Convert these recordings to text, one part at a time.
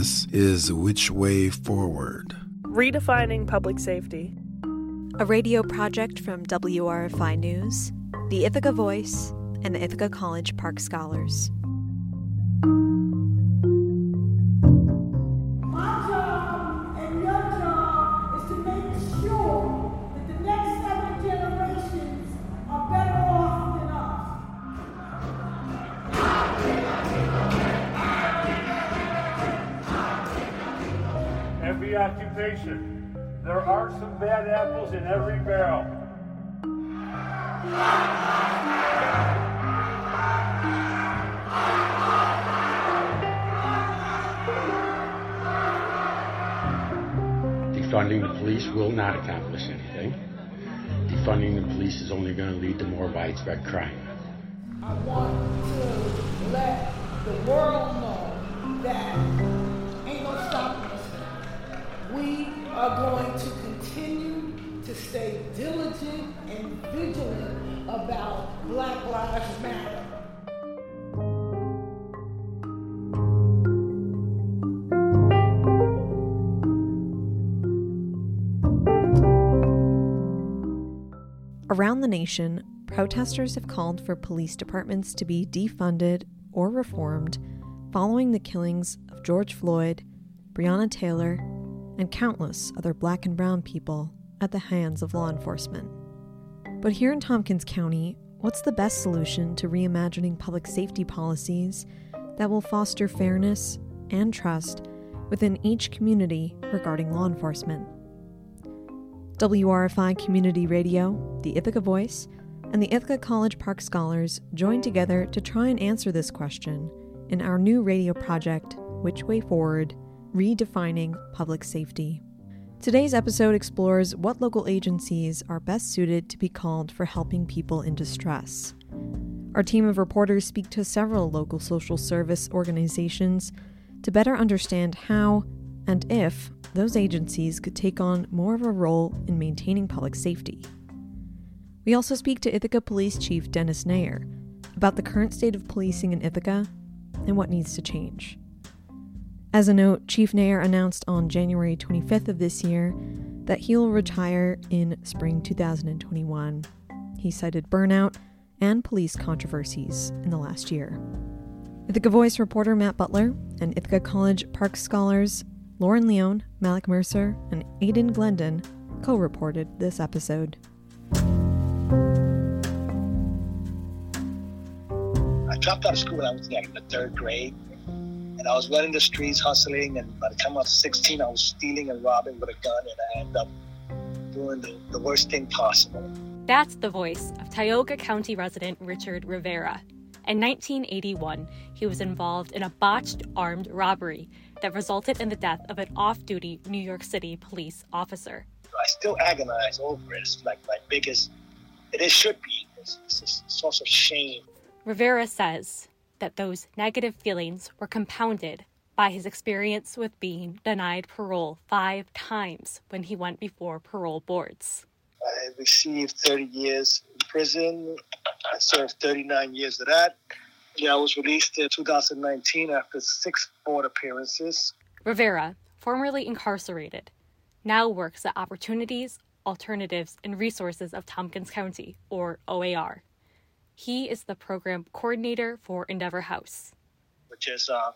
This is Which Way Forward? Redefining Public Safety. A radio project from WRFI News, the Ithaca Voice, and the Ithaca College Park Scholars. There are some bad apples in every barrel. Defunding the police will not accomplish anything. Defunding the police is only going to lead to more widespread crime. I want to let the world know that ain't no stopping us. We are going to continue to stay diligent and vigilant about Black Lives Matter. Around the nation, protesters have called for police departments to be defunded or reformed following the killings of George Floyd, Breonna Taylor, and countless other black and brown people at the hands of law enforcement. But here in Tompkins County, what's the best solution to reimagining public safety policies that will foster fairness and trust within each community regarding law enforcement? WRFI Community Radio, the Ithaca Voice, and the Ithaca College Park Scholars joined together to try and answer this question in our new radio project, Which Way Forward Redefining Public Safety. Today's episode explores what local agencies are best suited to be called for helping people in distress. Our team of reporters speak to several local social service organizations to better understand how and if those agencies could take on more of a role in maintaining public safety. We also speak to Ithaca Police Chief Dennis Nayor about the current state of policing in Ithaca and what needs to change. As a note, Chief Nayor announced on January 25th of this year that he will retire in spring 2021. He cited burnout and police controversies in the last year. Ithaca Voice reporter Matt Butler and Ithaca College Park scholars Lauren Leone, Malik Mercer, and Aidan Glendon co reported this episode. I dropped out of school when I was like in the third grade. And I was running the streets hustling. And by the time I was 16, I was stealing and robbing with a gun. And I ended up doing the, the worst thing possible. That's the voice of Tioga County resident Richard Rivera. In 1981, he was involved in a botched armed robbery that resulted in the death of an off duty New York City police officer. I still agonize over it. It's like my biggest, it should be. It's, it's a source of shame. Rivera says that those negative feelings were compounded by his experience with being denied parole five times when he went before parole boards. I received 30 years in prison. I served 39 years of that. Yeah, I was released in 2019 after six board appearances. Rivera, formerly incarcerated, now works at Opportunities, Alternatives, and Resources of Tompkins County, or OAR. He is the program coordinator for Endeavor House, which is uh,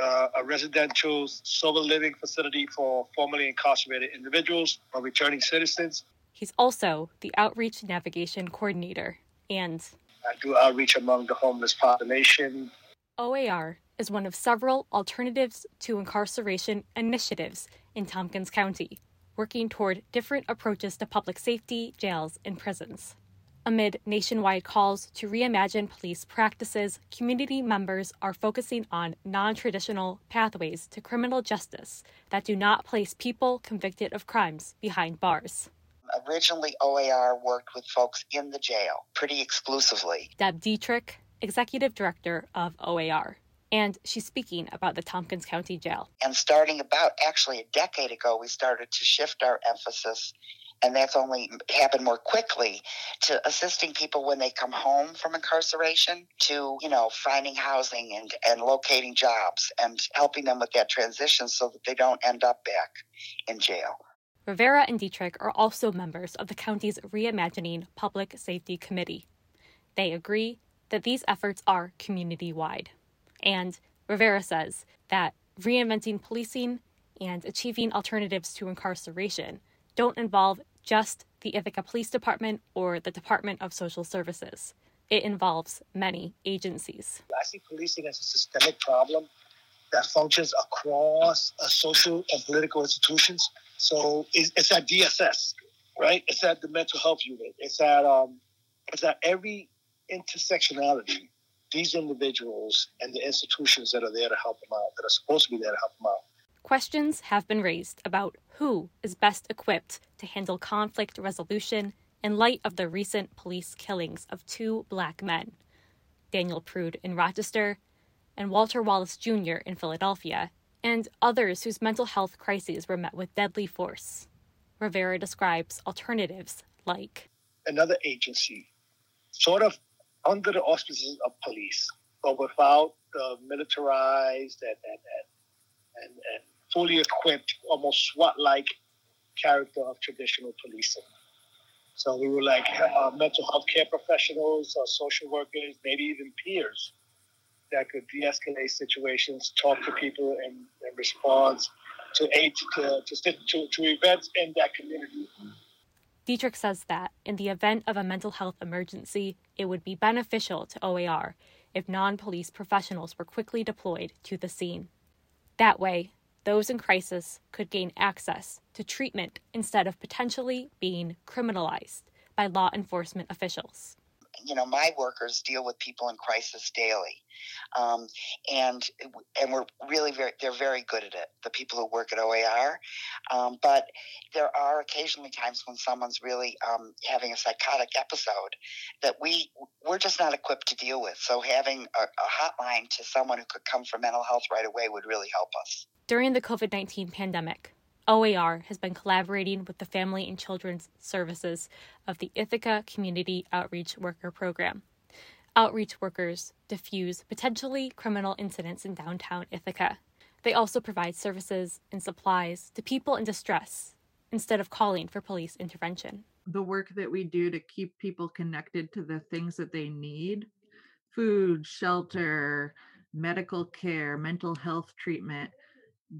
uh, a residential sober living facility for formerly incarcerated individuals or returning citizens. He's also the Outreach Navigation Coordinator and I do outreach among the homeless population. OAR is one of several alternatives to incarceration initiatives in Tompkins County, working toward different approaches to public safety, jails, and prisons. Amid nationwide calls to reimagine police practices, community members are focusing on non traditional pathways to criminal justice that do not place people convicted of crimes behind bars. Originally, OAR worked with folks in the jail pretty exclusively. Deb Dietrich, Executive Director of OAR. And she's speaking about the Tompkins County Jail. And starting about actually a decade ago, we started to shift our emphasis and that's only happened more quickly to assisting people when they come home from incarceration to you know finding housing and and locating jobs and helping them with that transition so that they don't end up back in jail Rivera and Dietrich are also members of the county's Reimagining Public Safety Committee. They agree that these efforts are community wide. And Rivera says that reinventing policing and achieving alternatives to incarceration don't involve just the Ithaca Police Department or the Department of Social Services. It involves many agencies. I see policing as a systemic problem that functions across a social and political institutions. So it's, it's at DSS, right? It's at the mental health unit. It's at um, it's at every intersectionality. These individuals and the institutions that are there to help them out, that are supposed to be there to help them out, Questions have been raised about who is best equipped to handle conflict resolution in light of the recent police killings of two black men, Daniel Prude in Rochester and Walter Wallace Jr. in Philadelphia, and others whose mental health crises were met with deadly force. Rivera describes alternatives like another agency, sort of under the auspices of police, but without the militarized and, and, and, and, and fully equipped, almost SWAT-like character of traditional policing. So we were like uh, mental health care professionals, uh, social workers, maybe even peers that could de-escalate situations, talk to people, and, and respond to aid to, to, to, to events in that community. Dietrich says that in the event of a mental health emergency, it would be beneficial to OAR if non police professionals were quickly deployed to the scene. That way, those in crisis could gain access to treatment instead of potentially being criminalized by law enforcement officials. You know, my workers deal with people in crisis daily, um, and and we're really very they're very good at it. The people who work at OAR, um, but there are occasionally times when someone's really um, having a psychotic episode that we we're just not equipped to deal with. So having a, a hotline to someone who could come for mental health right away would really help us. During the COVID 19 pandemic, OAR has been collaborating with the Family and Children's Services of the Ithaca Community Outreach Worker Program. Outreach workers diffuse potentially criminal incidents in downtown Ithaca. They also provide services and supplies to people in distress instead of calling for police intervention. The work that we do to keep people connected to the things that they need food, shelter, medical care, mental health treatment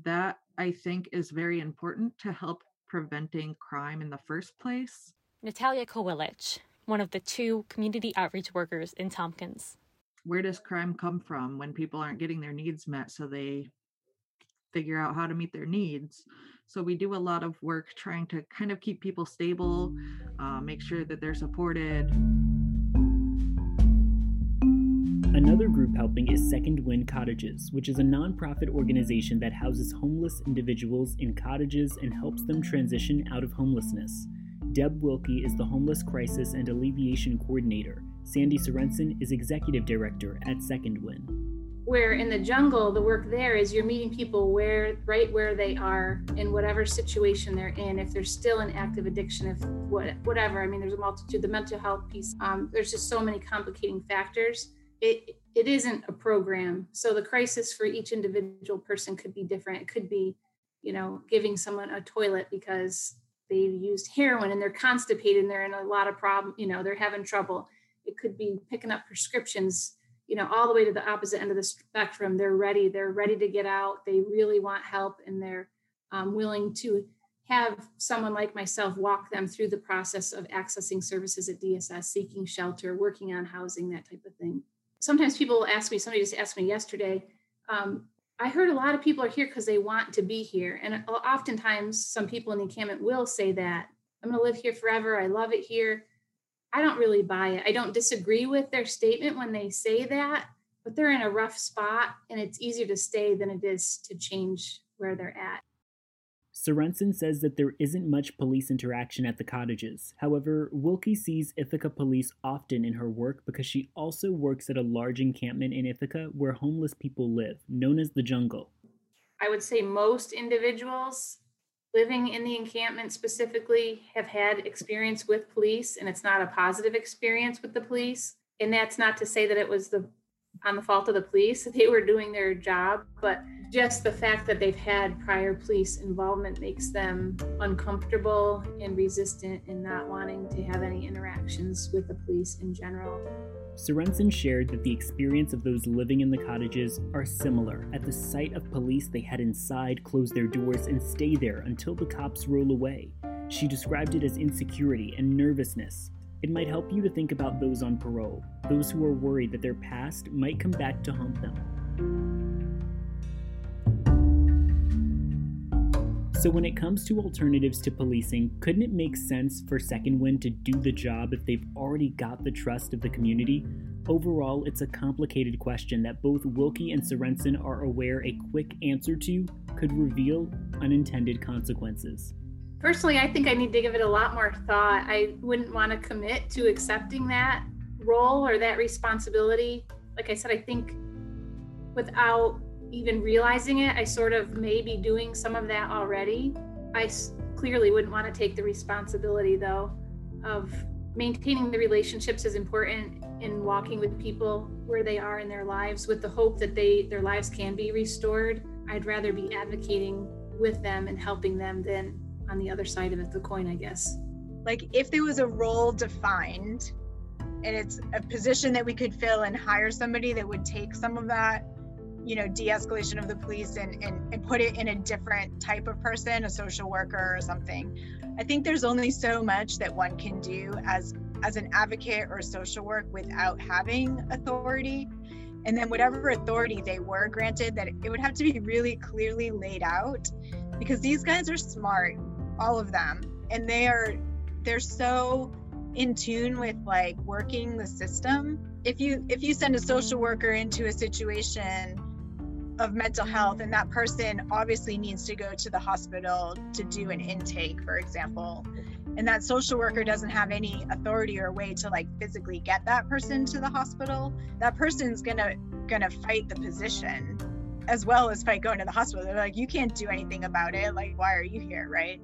that I think is very important to help preventing crime in the first place. Natalia Kowilich, one of the two community outreach workers in Tompkins. Where does crime come from when people aren't getting their needs met? So they figure out how to meet their needs. So we do a lot of work trying to kind of keep people stable, uh, make sure that they're supported. Another group helping is Second Wind Cottages, which is a nonprofit organization that houses homeless individuals in cottages and helps them transition out of homelessness. Deb Wilkie is the Homeless Crisis and Alleviation Coordinator. Sandy Sorensen is Executive Director at Second Wind. Where in the jungle, the work there is you're meeting people where right where they are in whatever situation they're in. If they're still in active addiction, if what, whatever. I mean, there's a multitude. The mental health piece. Um, there's just so many complicating factors it it isn't a program. So the crisis for each individual person could be different. It could be you know giving someone a toilet because they've used heroin and they're constipated and they're in a lot of problem you know they're having trouble. It could be picking up prescriptions you know all the way to the opposite end of the spectrum. They're ready. They're ready to get out. They really want help and they're um, willing to have someone like myself walk them through the process of accessing services at dss seeking shelter working on housing that type of thing sometimes people ask me, somebody just asked me yesterday, um, I heard a lot of people are here because they want to be here. And oftentimes, some people in the encampment will say that I'm going to live here forever. I love it here. I don't really buy it. I don't disagree with their statement when they say that, but they're in a rough spot and it's easier to stay than it is to change where they're at. Sorensen says that there isn't much police interaction at the cottages. However, Wilkie sees Ithaca police often in her work because she also works at a large encampment in Ithaca where homeless people live, known as the Jungle. I would say most individuals living in the encampment specifically have had experience with police and it's not a positive experience with the police and that's not to say that it was the on the fault of the police they were doing their job but just the fact that they've had prior police involvement makes them uncomfortable and resistant and not wanting to have any interactions with the police in general Sorensen shared that the experience of those living in the cottages are similar. At the sight of police, they head inside, close their doors, and stay there until the cops roll away. She described it as insecurity and nervousness. It might help you to think about those on parole, those who are worried that their past might come back to haunt them. So, when it comes to alternatives to policing, couldn't it make sense for Second Wind to do the job if they've already got the trust of the community? Overall, it's a complicated question that both Wilkie and Sorensen are aware a quick answer to could reveal unintended consequences. Personally, I think I need to give it a lot more thought. I wouldn't want to commit to accepting that role or that responsibility. Like I said, I think without even realizing it, I sort of may be doing some of that already. I clearly wouldn't want to take the responsibility, though, of maintaining the relationships is important in walking with people where they are in their lives with the hope that they their lives can be restored. I'd rather be advocating with them and helping them than on the other side of the coin, I guess. Like if there was a role defined and it's a position that we could fill and hire somebody that would take some of that you know de-escalation of the police and, and and put it in a different type of person a social worker or something i think there's only so much that one can do as as an advocate or social work without having authority and then whatever authority they were granted that it would have to be really clearly laid out because these guys are smart all of them. And they are they're so in tune with like working the system. If you if you send a social worker into a situation of mental health and that person obviously needs to go to the hospital to do an intake for example and that social worker doesn't have any authority or way to like physically get that person to the hospital that person's gonna gonna fight the position as well as fight going to the hospital they're like you can't do anything about it like why are you here right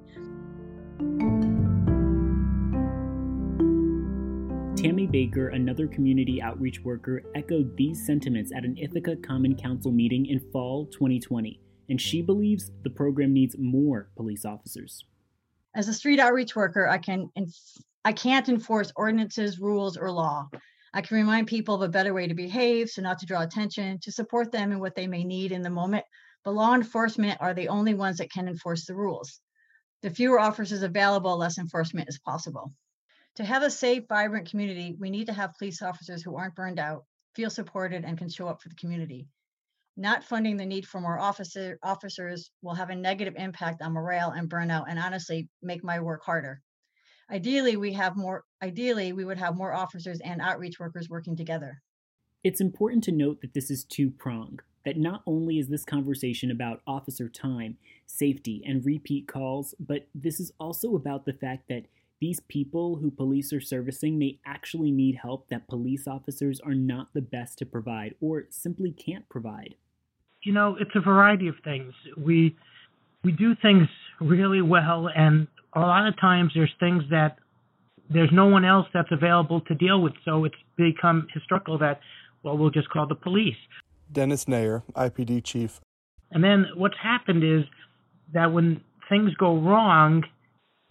Tammy Baker, another community outreach worker, echoed these sentiments at an Ithaca Common Council meeting in fall 2020, and she believes the program needs more police officers. As a street outreach worker, I can I can't enforce ordinances, rules, or law. I can remind people of a better way to behave, so not to draw attention, to support them in what they may need in the moment. But law enforcement are the only ones that can enforce the rules. The fewer officers available, less enforcement is possible. To have a safe, vibrant community, we need to have police officers who aren't burned out, feel supported, and can show up for the community. Not funding the need for more officer, officers will have a negative impact on morale and burnout, and honestly, make my work harder. Ideally, we have more. Ideally, we would have more officers and outreach workers working together. It's important to note that this is two pronged. That not only is this conversation about officer time, safety, and repeat calls, but this is also about the fact that these people who police are servicing may actually need help that police officers are not the best to provide or simply can't provide. You know, it's a variety of things. We we do things really well and a lot of times there's things that there's no one else that's available to deal with, so it's become historical that well we'll just call the police. Dennis Nayor, IPD chief. And then what's happened is that when things go wrong,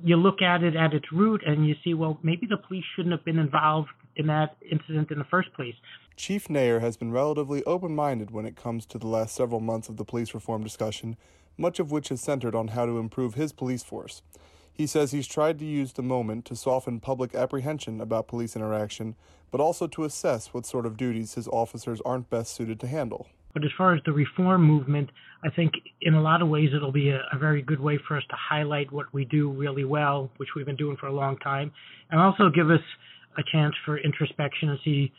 you look at it at its root and you see, well, maybe the police shouldn't have been involved in that incident in the first place. Chief Nayor has been relatively open minded when it comes to the last several months of the police reform discussion, much of which has centered on how to improve his police force. He says he's tried to use the moment to soften public apprehension about police interaction, but also to assess what sort of duties his officers aren't best suited to handle. But as far as the reform movement, I think in a lot of ways it'll be a, a, very good way for us to highlight what we do really well, which we've been doing for a long time, and also give us a chance for introspection and see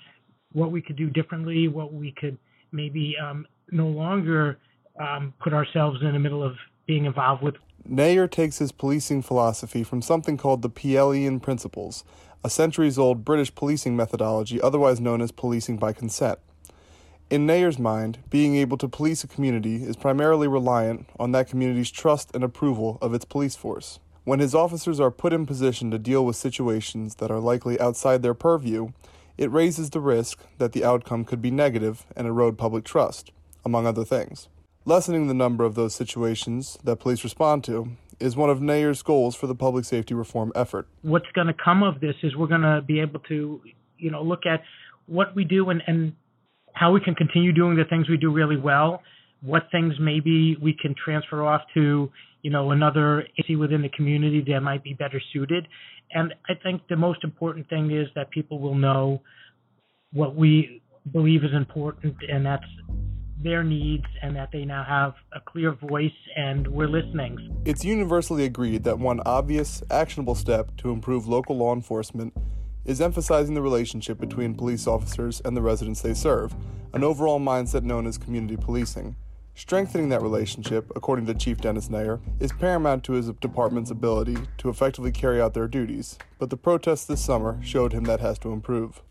what we could do differently, what we could maybe um, no longer um, put ourselves in the middle of being involved with. Nayor takes his policing philosophy from something called the Peelian Principles, a centuries old British policing methodology otherwise known as policing by consent. In Nayor's mind, being able to police a community is primarily reliant on that community's trust and approval of its police force. When his officers are put in position to deal with situations that are likely outside their purview, it raises the risk that the outcome could be negative and erode public trust, among other things. Lessening the number of those situations that police respond to is one of Nayor's goals for the public safety reform effort. What's going to come of this is we're going to be able to, you know, look at what we do and, and how we can continue doing the things we do really well, what things maybe we can transfer off to, you know, another agency within the community that might be better suited. And I think the most important thing is that people will know what we believe is important, and that's their needs and that they now have a clear voice and we're listening. It's universally agreed that one obvious, actionable step to improve local law enforcement is emphasizing the relationship between police officers and the residents they serve, an overall mindset known as community policing. Strengthening that relationship, according to Chief Dennis Nayor, is paramount to his department's ability to effectively carry out their duties, but the protests this summer showed him that has to improve.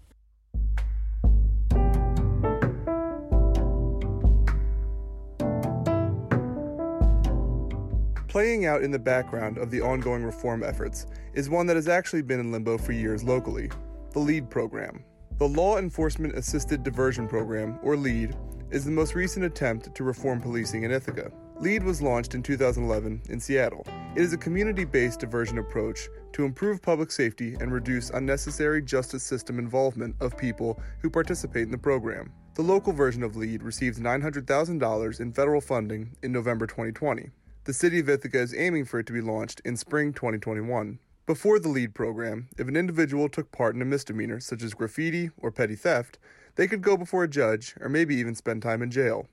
Playing out in the background of the ongoing reform efforts is one that has actually been in limbo for years locally the LEAD program. The Law Enforcement Assisted Diversion Program, or LEAD, is the most recent attempt to reform policing in Ithaca. LEAD was launched in 2011 in Seattle. It is a community based diversion approach to improve public safety and reduce unnecessary justice system involvement of people who participate in the program. The local version of LEAD received $900,000 in federal funding in November 2020. The city of Ithaca is aiming for it to be launched in spring 2021. Before the LEAD program, if an individual took part in a misdemeanor such as graffiti or petty theft, they could go before a judge or maybe even spend time in jail.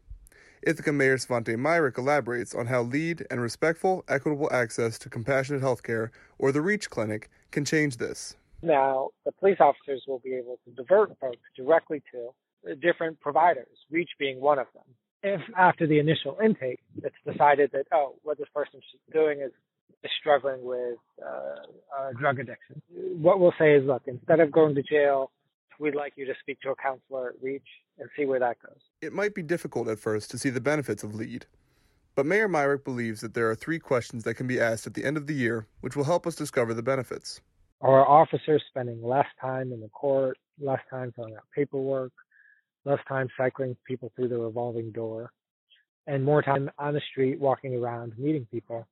Ithaca Mayor Svante Myrick elaborates on how LEAD and respectful, equitable access to compassionate healthcare, or the REACH clinic, can change this. Now, the police officers will be able to divert folks directly to different providers, REACH being one of them if after the initial intake it's decided that oh what this person's doing is, is struggling with uh, drug addiction. What we'll say is look instead of going to jail we'd like you to speak to a counselor at reach and see where that goes. It might be difficult at first to see the benefits of lead but mayor myrick believes that there are three questions that can be asked at the end of the year which will help us discover the benefits. Are officers spending less time in the court less time filling out paperwork less time cycling people through the revolving door, and more time on the street, walking around, meeting people,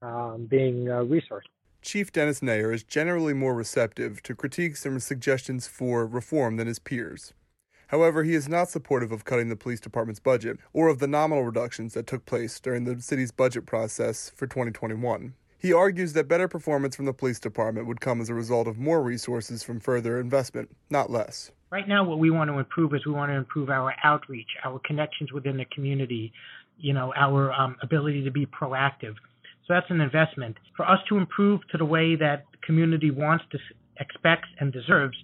um, being a resource. Chief Dennis Nayor is generally more receptive to critiques and suggestions for reform than his peers. However, he is not supportive of cutting the police department's budget or of the nominal reductions that took place during the city's budget process for 2021. He argues that better performance from the police department would come as a result of more resources from further investment, not less. Right now, what we want to improve is we want to improve our outreach, our connections within the community, you know, our um, ability to be proactive. So that's an investment. For us to improve to the way that the community wants to, expects, and deserves,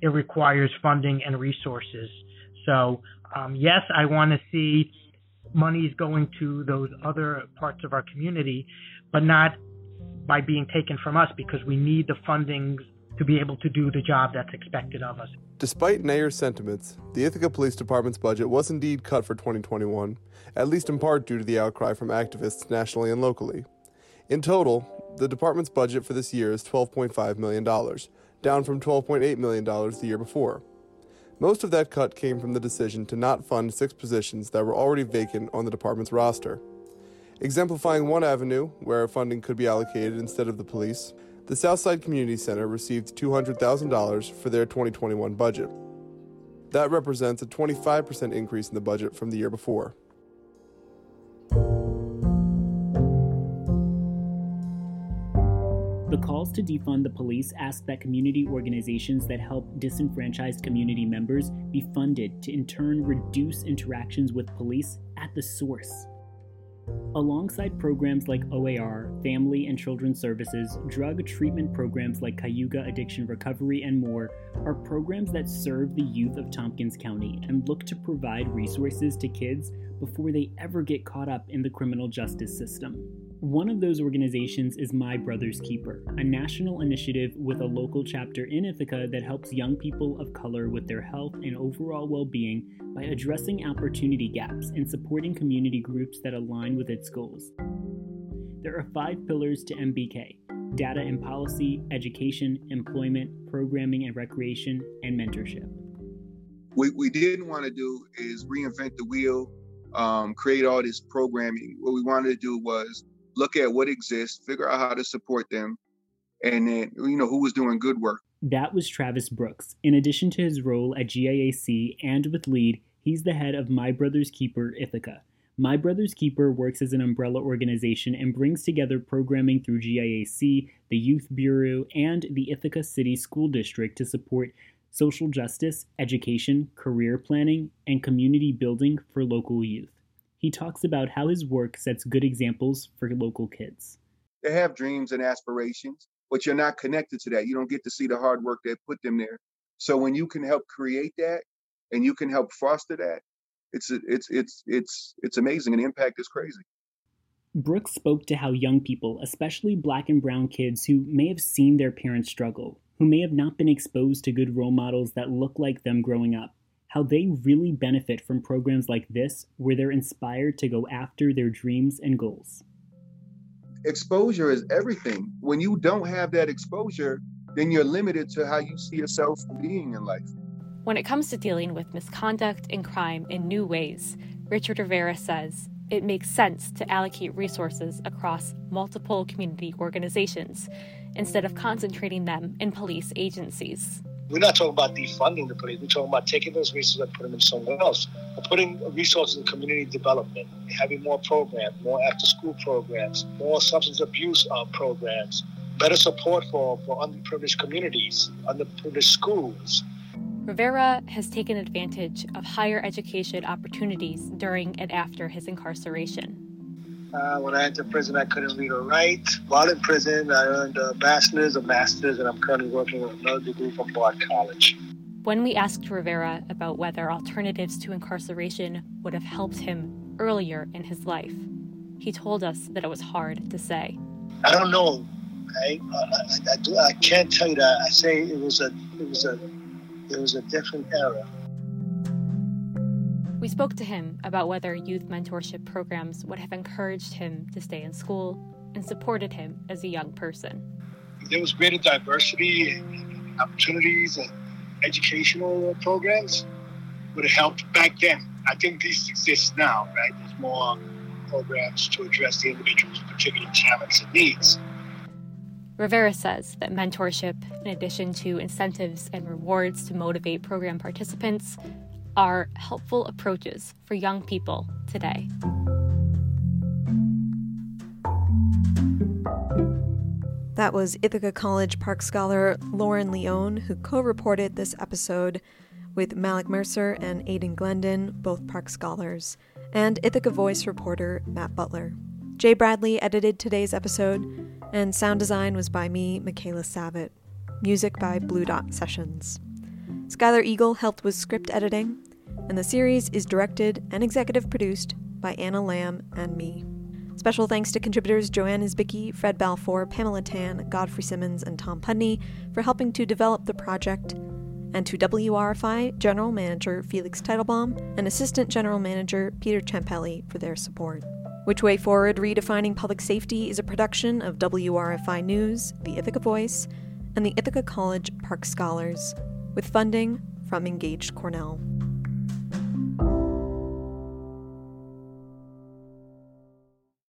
it requires funding and resources. So, um, yes, I want to see monies going to those other parts of our community, but not by being taken from us because we need the funding to be able to do the job that's expected of us. Despite Nayor's sentiments, the Ithaca Police Department's budget was indeed cut for 2021, at least in part due to the outcry from activists nationally and locally. In total, the department's budget for this year is $12.5 million, down from $12.8 million the year before. Most of that cut came from the decision to not fund six positions that were already vacant on the department's roster. Exemplifying one avenue where funding could be allocated instead of the police, the Southside Community Center received $200,000 for their 2021 budget. That represents a 25% increase in the budget from the year before. The calls to defund the police ask that community organizations that help disenfranchised community members be funded to in turn reduce interactions with police at the source. Alongside programs like OAR, Family and Children's Services, drug treatment programs like Cayuga Addiction Recovery, and more are programs that serve the youth of Tompkins County and look to provide resources to kids before they ever get caught up in the criminal justice system. One of those organizations is My Brother's Keeper, a national initiative with a local chapter in Ithaca that helps young people of color with their health and overall well being by addressing opportunity gaps and supporting community groups that align with its goals. There are five pillars to MBK data and policy, education, employment, programming and recreation, and mentorship. What we didn't want to do is reinvent the wheel, um, create all this programming. What we wanted to do was look at what exists, figure out how to support them, and then you know who was doing good work. That was Travis Brooks. In addition to his role at GIAC and with LEAD, he's the head of My Brother's Keeper Ithaca. My Brother's Keeper works as an umbrella organization and brings together programming through GIAC, the Youth Bureau, and the Ithaca City School District to support social justice, education, career planning, and community building for local youth. He talks about how his work sets good examples for local kids. They have dreams and aspirations, but you're not connected to that. You don't get to see the hard work that put them there. So when you can help create that and you can help foster that, it's it's it's it's it's amazing and the impact is crazy. Brooks spoke to how young people, especially black and brown kids who may have seen their parents struggle, who may have not been exposed to good role models that look like them growing up, how they really benefit from programs like this where they're inspired to go after their dreams and goals. Exposure is everything. When you don't have that exposure, then you're limited to how you see yourself being in life. When it comes to dealing with misconduct and crime in new ways, Richard Rivera says it makes sense to allocate resources across multiple community organizations instead of concentrating them in police agencies. We're not talking about defunding the police. We're talking about taking those resources and putting them somewhere else. putting resources in community development, having more programs, more after-school programs, more substance abuse uh, programs, better support for, for underprivileged communities, underprivileged schools. Rivera has taken advantage of higher education opportunities during and after his incarceration. Uh, when I entered prison, I couldn't read or write. While in prison, I earned a bachelor's, a master's, and I'm currently working with another degree from Bard College. When we asked Rivera about whether alternatives to incarceration would have helped him earlier in his life, he told us that it was hard to say. I don't know. I, I, I, I can't tell you that. I say it was a it was a it was a different era. We spoke to him about whether youth mentorship programs would have encouraged him to stay in school and supported him as a young person. There was greater diversity and opportunities and educational programs would have helped back then. I think these exist now, right? There's more programs to address the individual's particular talents and needs. Rivera says that mentorship, in addition to incentives and rewards to motivate program participants, are helpful approaches for young people today. That was Ithaca College Park scholar Lauren Leone, who co reported this episode with Malik Mercer and Aidan Glendon, both Park scholars, and Ithaca Voice reporter Matt Butler. Jay Bradley edited today's episode, and sound design was by me, Michaela Savitt. Music by Blue Dot Sessions. Skylar Eagle helped with script editing, and the series is directed and executive produced by Anna Lamb and me. Special thanks to contributors Joanne Isbicki, Fred Balfour, Pamela Tan, Godfrey Simmons, and Tom Pudney for helping to develop the project, and to WRFI General Manager Felix Teitelbaum and Assistant General Manager Peter Champelli for their support. Which Way Forward Redefining Public Safety is a production of WRFI News, the Ithaca Voice, and the Ithaca College Park Scholars, with funding from Engaged Cornell.